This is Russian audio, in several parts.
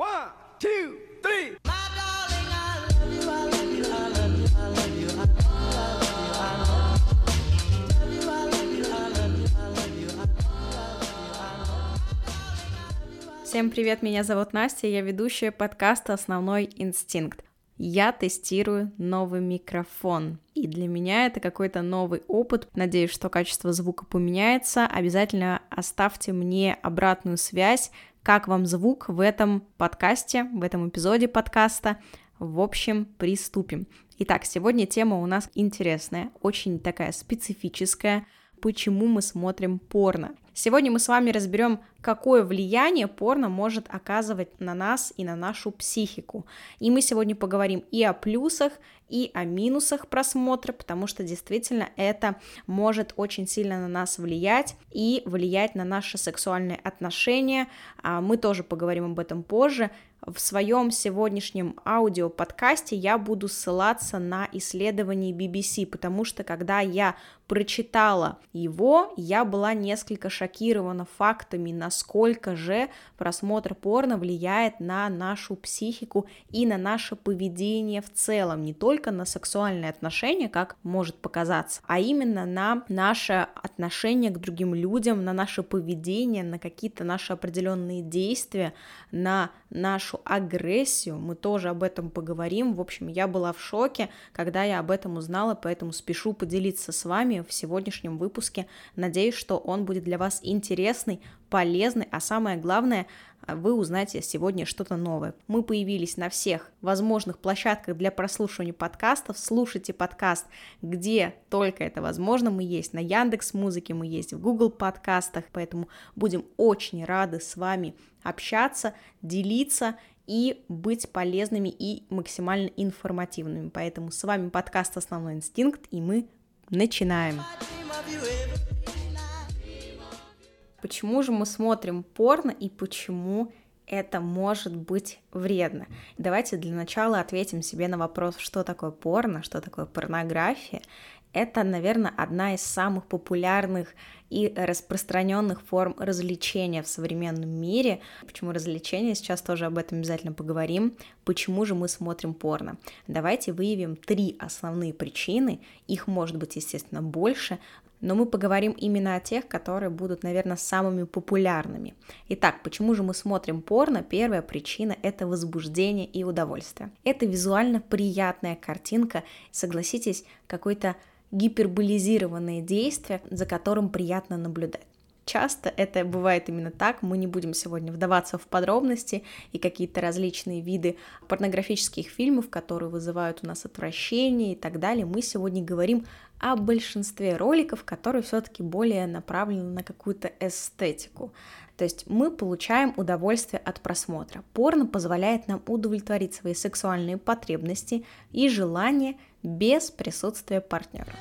One, two, three. Всем привет, меня зовут Настя, я ведущая подкаста «Основной инстинкт». Я тестирую новый микрофон, и для меня это какой-то новый опыт. Надеюсь, что качество звука поменяется. Обязательно оставьте мне обратную связь, как вам звук в этом подкасте, в этом эпизоде подкаста. В общем, приступим. Итак, сегодня тема у нас интересная, очень такая специфическая. Почему мы смотрим порно? Сегодня мы с вами разберем, какое влияние порно может оказывать на нас и на нашу психику. И мы сегодня поговорим и о плюсах, и о минусах просмотра, потому что действительно это может очень сильно на нас влиять и влиять на наши сексуальные отношения. А мы тоже поговорим об этом позже в своем сегодняшнем аудиоподкасте я буду ссылаться на исследование BBC, потому что когда я прочитала его, я была несколько шокирована фактами, насколько же просмотр порно влияет на нашу психику и на наше поведение в целом, не только на сексуальные отношения, как может показаться, а именно на наше отношение к другим людям, на наше поведение, на какие-то наши определенные действия, на нашу агрессию. Мы тоже об этом поговорим. В общем, я была в шоке, когда я об этом узнала, поэтому спешу поделиться с вами в сегодняшнем выпуске. Надеюсь, что он будет для вас интересный, полезный, а самое главное, вы узнаете сегодня что-то новое. Мы появились на всех возможных площадках для прослушивания подкастов. Слушайте подкаст, где только это возможно. Мы есть на Яндекс Музыке, мы есть в Google подкастах, поэтому будем очень рады с вами общаться, делиться и быть полезными и максимально информативными. Поэтому с вами подкаст «Основной инстинкт» и мы Начинаем. Почему же мы смотрим порно и почему это может быть вредно? Давайте для начала ответим себе на вопрос, что такое порно, что такое порнография. Это, наверное, одна из самых популярных и распространенных форм развлечения в современном мире. Почему развлечения? Сейчас тоже об этом обязательно поговорим. Почему же мы смотрим порно? Давайте выявим три основные причины. Их может быть, естественно, больше, но мы поговорим именно о тех, которые будут, наверное, самыми популярными. Итак, почему же мы смотрим порно? Первая причина – это возбуждение и удовольствие. Это визуально приятная картинка, согласитесь, какой-то гиперболизированные действия, за которым приятно наблюдать. Часто это бывает именно так, мы не будем сегодня вдаваться в подробности и какие-то различные виды порнографических фильмов, которые вызывают у нас отвращение и так далее. Мы сегодня говорим о большинстве роликов, которые все-таки более направлены на какую-то эстетику. То есть мы получаем удовольствие от просмотра. Порно позволяет нам удовлетворить свои сексуальные потребности и желания без присутствия партнера.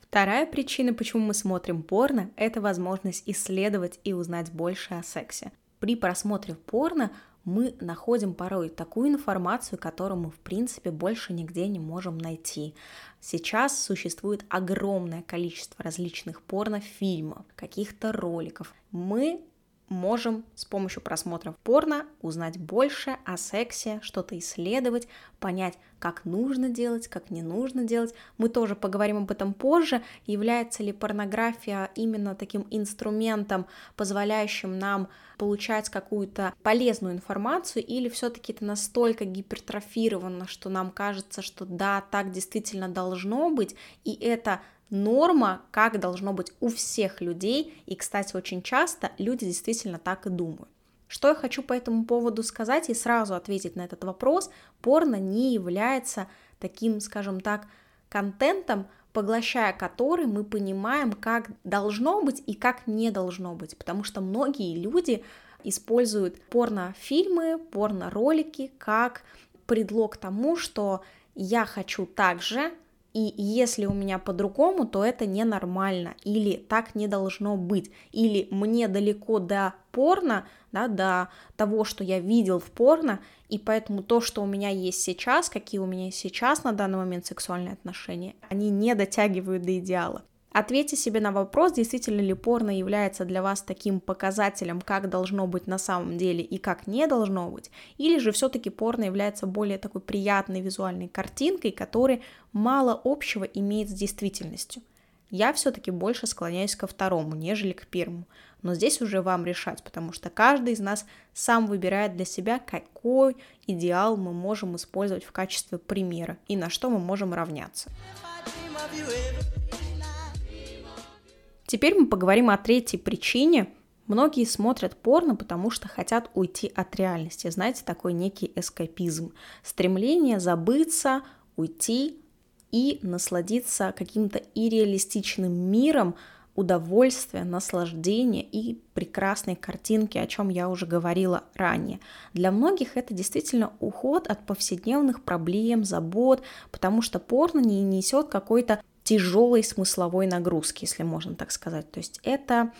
Вторая причина, почему мы смотрим порно, это возможность исследовать и узнать больше о сексе. При просмотре порно мы находим порой такую информацию, которую мы, в принципе, больше нигде не можем найти. Сейчас существует огромное количество различных порнофильмов, каких-то роликов. Мы можем с помощью просмотров порно узнать больше о сексе, что-то исследовать, понять, как нужно делать, как не нужно делать. Мы тоже поговорим об этом позже. Является ли порнография именно таким инструментом, позволяющим нам получать какую-то полезную информацию, или все-таки это настолько гипертрофировано, что нам кажется, что да, так действительно должно быть, и это норма, как должно быть у всех людей, и, кстати, очень часто люди действительно так и думают. Что я хочу по этому поводу сказать и сразу ответить на этот вопрос, порно не является таким, скажем так, контентом, поглощая который мы понимаем, как должно быть и как не должно быть, потому что многие люди используют порнофильмы, порно-ролики как предлог тому, что я хочу также и если у меня по-другому, то это ненормально, или так не должно быть, или мне далеко до порно, да, до того, что я видел в порно, и поэтому то, что у меня есть сейчас, какие у меня сейчас на данный момент сексуальные отношения, они не дотягивают до идеала. Ответьте себе на вопрос, действительно ли порно является для вас таким показателем, как должно быть на самом деле и как не должно быть, или же все-таки порно является более такой приятной визуальной картинкой, которая мало общего имеет с действительностью. Я все-таки больше склоняюсь ко второму, нежели к первому. Но здесь уже вам решать, потому что каждый из нас сам выбирает для себя, какой идеал мы можем использовать в качестве примера и на что мы можем равняться. Теперь мы поговорим о третьей причине. Многие смотрят порно, потому что хотят уйти от реальности. Знаете, такой некий эскапизм. Стремление забыться, уйти и насладиться каким-то ирреалистичным миром, удовольствия, наслаждения и прекрасной картинки, о чем я уже говорила ранее. Для многих это действительно уход от повседневных проблем, забот, потому что порно не несет какой-то тяжелой смысловой нагрузки, если можно так сказать. То есть это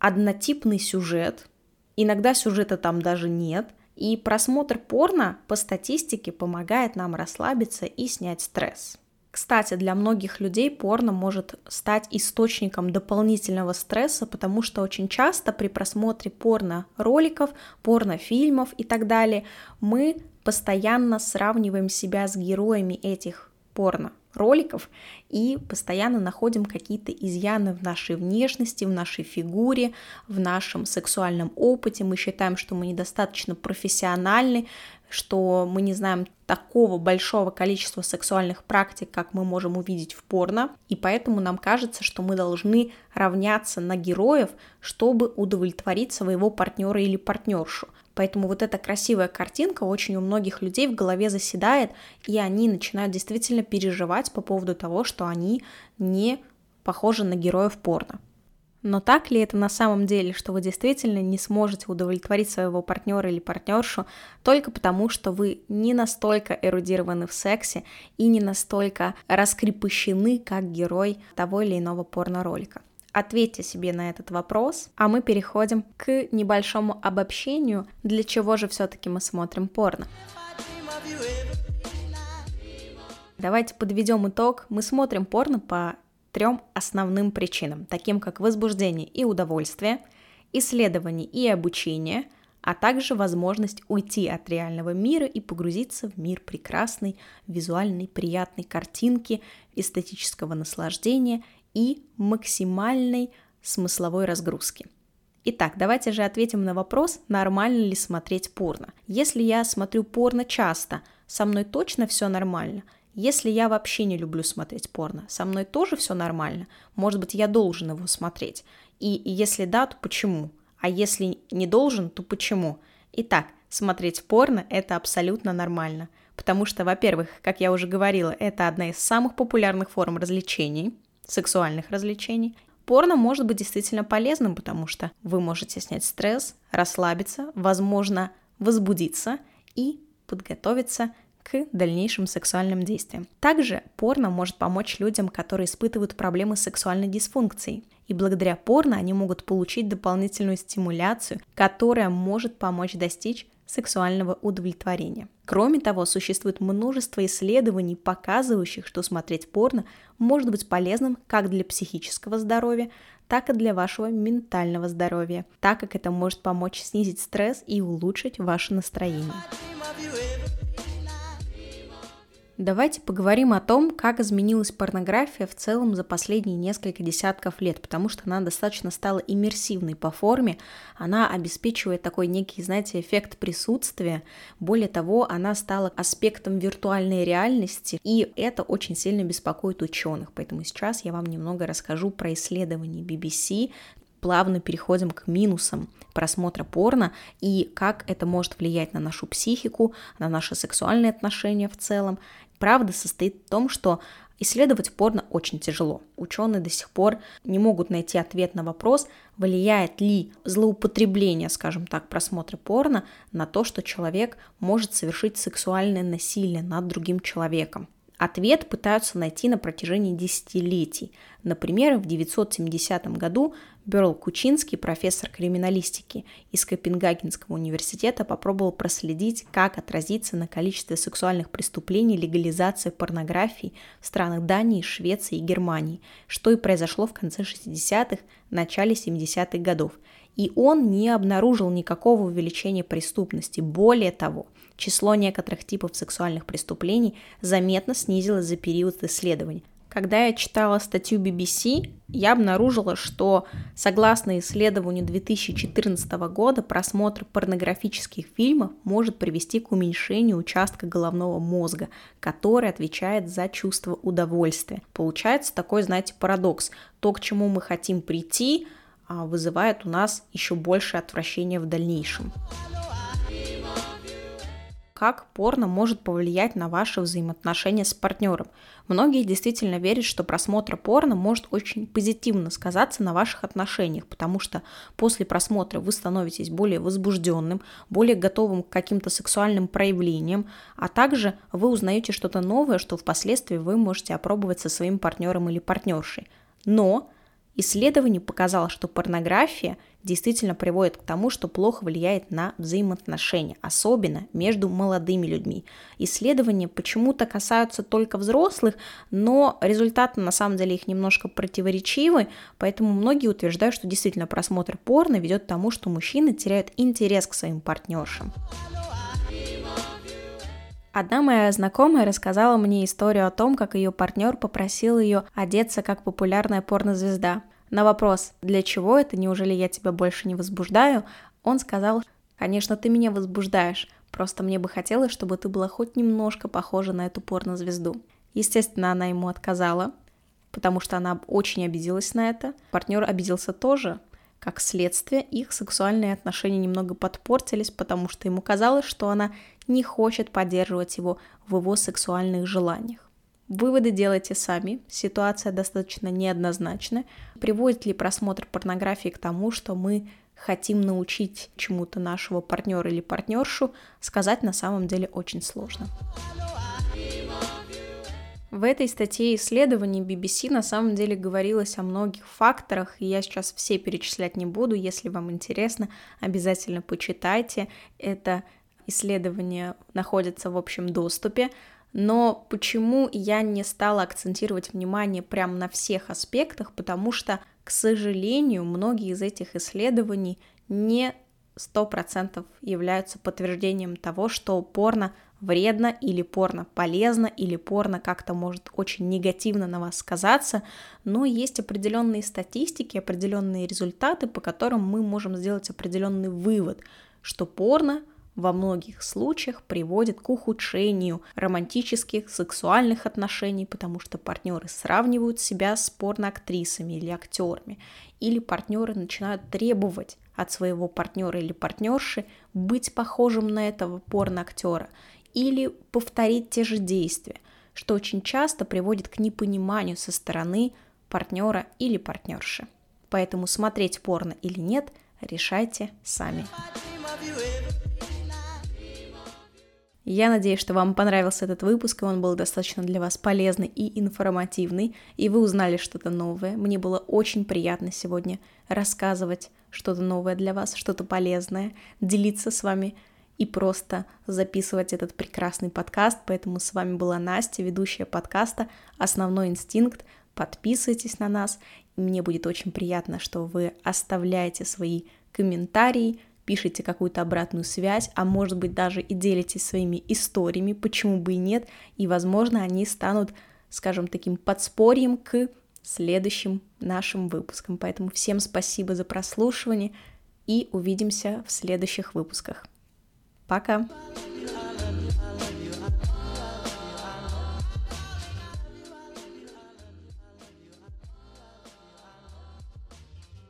однотипный сюжет, иногда сюжета там даже нет, и просмотр порно по статистике помогает нам расслабиться и снять стресс. Кстати, для многих людей порно может стать источником дополнительного стресса, потому что очень часто при просмотре порно-роликов, порно-фильмов и так далее мы постоянно сравниваем себя с героями этих порно роликов и постоянно находим какие-то изъяны в нашей внешности, в нашей фигуре, в нашем сексуальном опыте. Мы считаем, что мы недостаточно профессиональны, что мы не знаем такого большого количества сексуальных практик, как мы можем увидеть в порно, и поэтому нам кажется, что мы должны равняться на героев, чтобы удовлетворить своего партнера или партнершу. Поэтому вот эта красивая картинка очень у многих людей в голове заседает, и они начинают действительно переживать по поводу того, что они не похожи на героев порно. Но так ли это на самом деле, что вы действительно не сможете удовлетворить своего партнера или партнершу только потому, что вы не настолько эрудированы в сексе и не настолько раскрепощены, как герой того или иного порно-ролика? Ответьте себе на этот вопрос, а мы переходим к небольшому обобщению, для чего же все-таки мы смотрим порно. Давайте подведем итог. Мы смотрим порно по трем основным причинам, таким как возбуждение и удовольствие, исследование и обучение, а также возможность уйти от реального мира и погрузиться в мир прекрасной, визуальной, приятной картинки, эстетического наслаждения и максимальной смысловой разгрузки. Итак, давайте же ответим на вопрос, нормально ли смотреть порно. Если я смотрю порно часто, со мной точно все нормально. Если я вообще не люблю смотреть порно, со мной тоже все нормально. Может быть, я должен его смотреть. И, если да, то почему? А если не должен, то почему? Итак, смотреть порно – это абсолютно нормально. Потому что, во-первых, как я уже говорила, это одна из самых популярных форм развлечений – сексуальных развлечений. Порно может быть действительно полезным, потому что вы можете снять стресс, расслабиться, возможно, возбудиться и подготовиться к дальнейшим сексуальным действиям. Также порно может помочь людям, которые испытывают проблемы с сексуальной дисфункцией. И благодаря порно они могут получить дополнительную стимуляцию, которая может помочь достичь сексуального удовлетворения. Кроме того, существует множество исследований, показывающих, что смотреть порно может быть полезным как для психического здоровья, так и для вашего ментального здоровья, так как это может помочь снизить стресс и улучшить ваше настроение. Давайте поговорим о том, как изменилась порнография в целом за последние несколько десятков лет, потому что она достаточно стала иммерсивной по форме, она обеспечивает такой некий, знаете, эффект присутствия, более того, она стала аспектом виртуальной реальности, и это очень сильно беспокоит ученых, поэтому сейчас я вам немного расскажу про исследования BBC, плавно переходим к минусам просмотра порно и как это может влиять на нашу психику, на наши сексуальные отношения в целом Правда состоит в том, что исследовать порно очень тяжело. Ученые до сих пор не могут найти ответ на вопрос, влияет ли злоупотребление, скажем так, просмотра порно на то, что человек может совершить сексуальное насилие над другим человеком. Ответ пытаются найти на протяжении десятилетий. Например, в 1970 году Берл Кучинский, профессор криминалистики из Копенгагенского университета, попробовал проследить, как отразится на количестве сексуальных преступлений легализация порнографии в странах Дании, Швеции и Германии, что и произошло в конце 60-х, начале 70-х годов. И он не обнаружил никакого увеличения преступности. Более того, число некоторых типов сексуальных преступлений заметно снизилось за период исследований. Когда я читала статью BBC, я обнаружила, что согласно исследованию 2014 года просмотр порнографических фильмов может привести к уменьшению участка головного мозга, который отвечает за чувство удовольствия. Получается такой, знаете, парадокс. То, к чему мы хотим прийти, а, вызывает у нас еще больше отвращения в дальнейшем как порно может повлиять на ваши взаимоотношения с партнером. Многие действительно верят, что просмотр порно может очень позитивно сказаться на ваших отношениях, потому что после просмотра вы становитесь более возбужденным, более готовым к каким-то сексуальным проявлениям, а также вы узнаете что-то новое, что впоследствии вы можете опробовать со своим партнером или партнершей. Но Исследование показало, что порнография действительно приводит к тому, что плохо влияет на взаимоотношения, особенно между молодыми людьми. Исследования почему-то касаются только взрослых, но результаты на самом деле их немножко противоречивы, поэтому многие утверждают, что действительно просмотр порно ведет к тому, что мужчины теряют интерес к своим партнершам. Одна моя знакомая рассказала мне историю о том, как ее партнер попросил ее одеться как популярная порнозвезда. На вопрос «Для чего это? Неужели я тебя больше не возбуждаю?» он сказал «Конечно, ты меня возбуждаешь, просто мне бы хотелось, чтобы ты была хоть немножко похожа на эту порнозвезду». Естественно, она ему отказала, потому что она очень обиделась на это. Партнер обиделся тоже, как следствие, их сексуальные отношения немного подпортились, потому что ему казалось, что она не хочет поддерживать его в его сексуальных желаниях. Выводы делайте сами, ситуация достаточно неоднозначна. Приводит ли просмотр порнографии к тому, что мы хотим научить чему-то нашего партнера или партнершу, сказать на самом деле очень сложно. В этой статье исследований BBC на самом деле говорилось о многих факторах, и я сейчас все перечислять не буду. Если вам интересно, обязательно почитайте. Это исследование находится в общем доступе. Но почему я не стала акцентировать внимание прямо на всех аспектах? Потому что, к сожалению, многие из этих исследований не 100% являются подтверждением того, что порно вредно или порно полезно или порно как-то может очень негативно на вас сказаться, но есть определенные статистики, определенные результаты, по которым мы можем сделать определенный вывод, что порно во многих случаях приводит к ухудшению романтических, сексуальных отношений, потому что партнеры сравнивают себя с порноактрисами или актерами, или партнеры начинают требовать от своего партнера или партнерши быть похожим на этого порноактера или повторить те же действия, что очень часто приводит к непониманию со стороны партнера или партнерши. Поэтому смотреть порно или нет, решайте сами. Я надеюсь, что вам понравился этот выпуск, и он был достаточно для вас полезный и информативный, и вы узнали что-то новое. Мне было очень приятно сегодня рассказывать что-то новое для вас, что-то полезное, делиться с вами и просто записывать этот прекрасный подкаст. Поэтому с вами была Настя, ведущая подкаста «Основной инстинкт». Подписывайтесь на нас. Мне будет очень приятно, что вы оставляете свои комментарии, пишите какую-то обратную связь, а может быть даже и делитесь своими историями, почему бы и нет, и, возможно, они станут, скажем, таким подспорьем к следующим нашим выпускам. Поэтому всем спасибо за прослушивание и увидимся в следующих выпусках. Пока!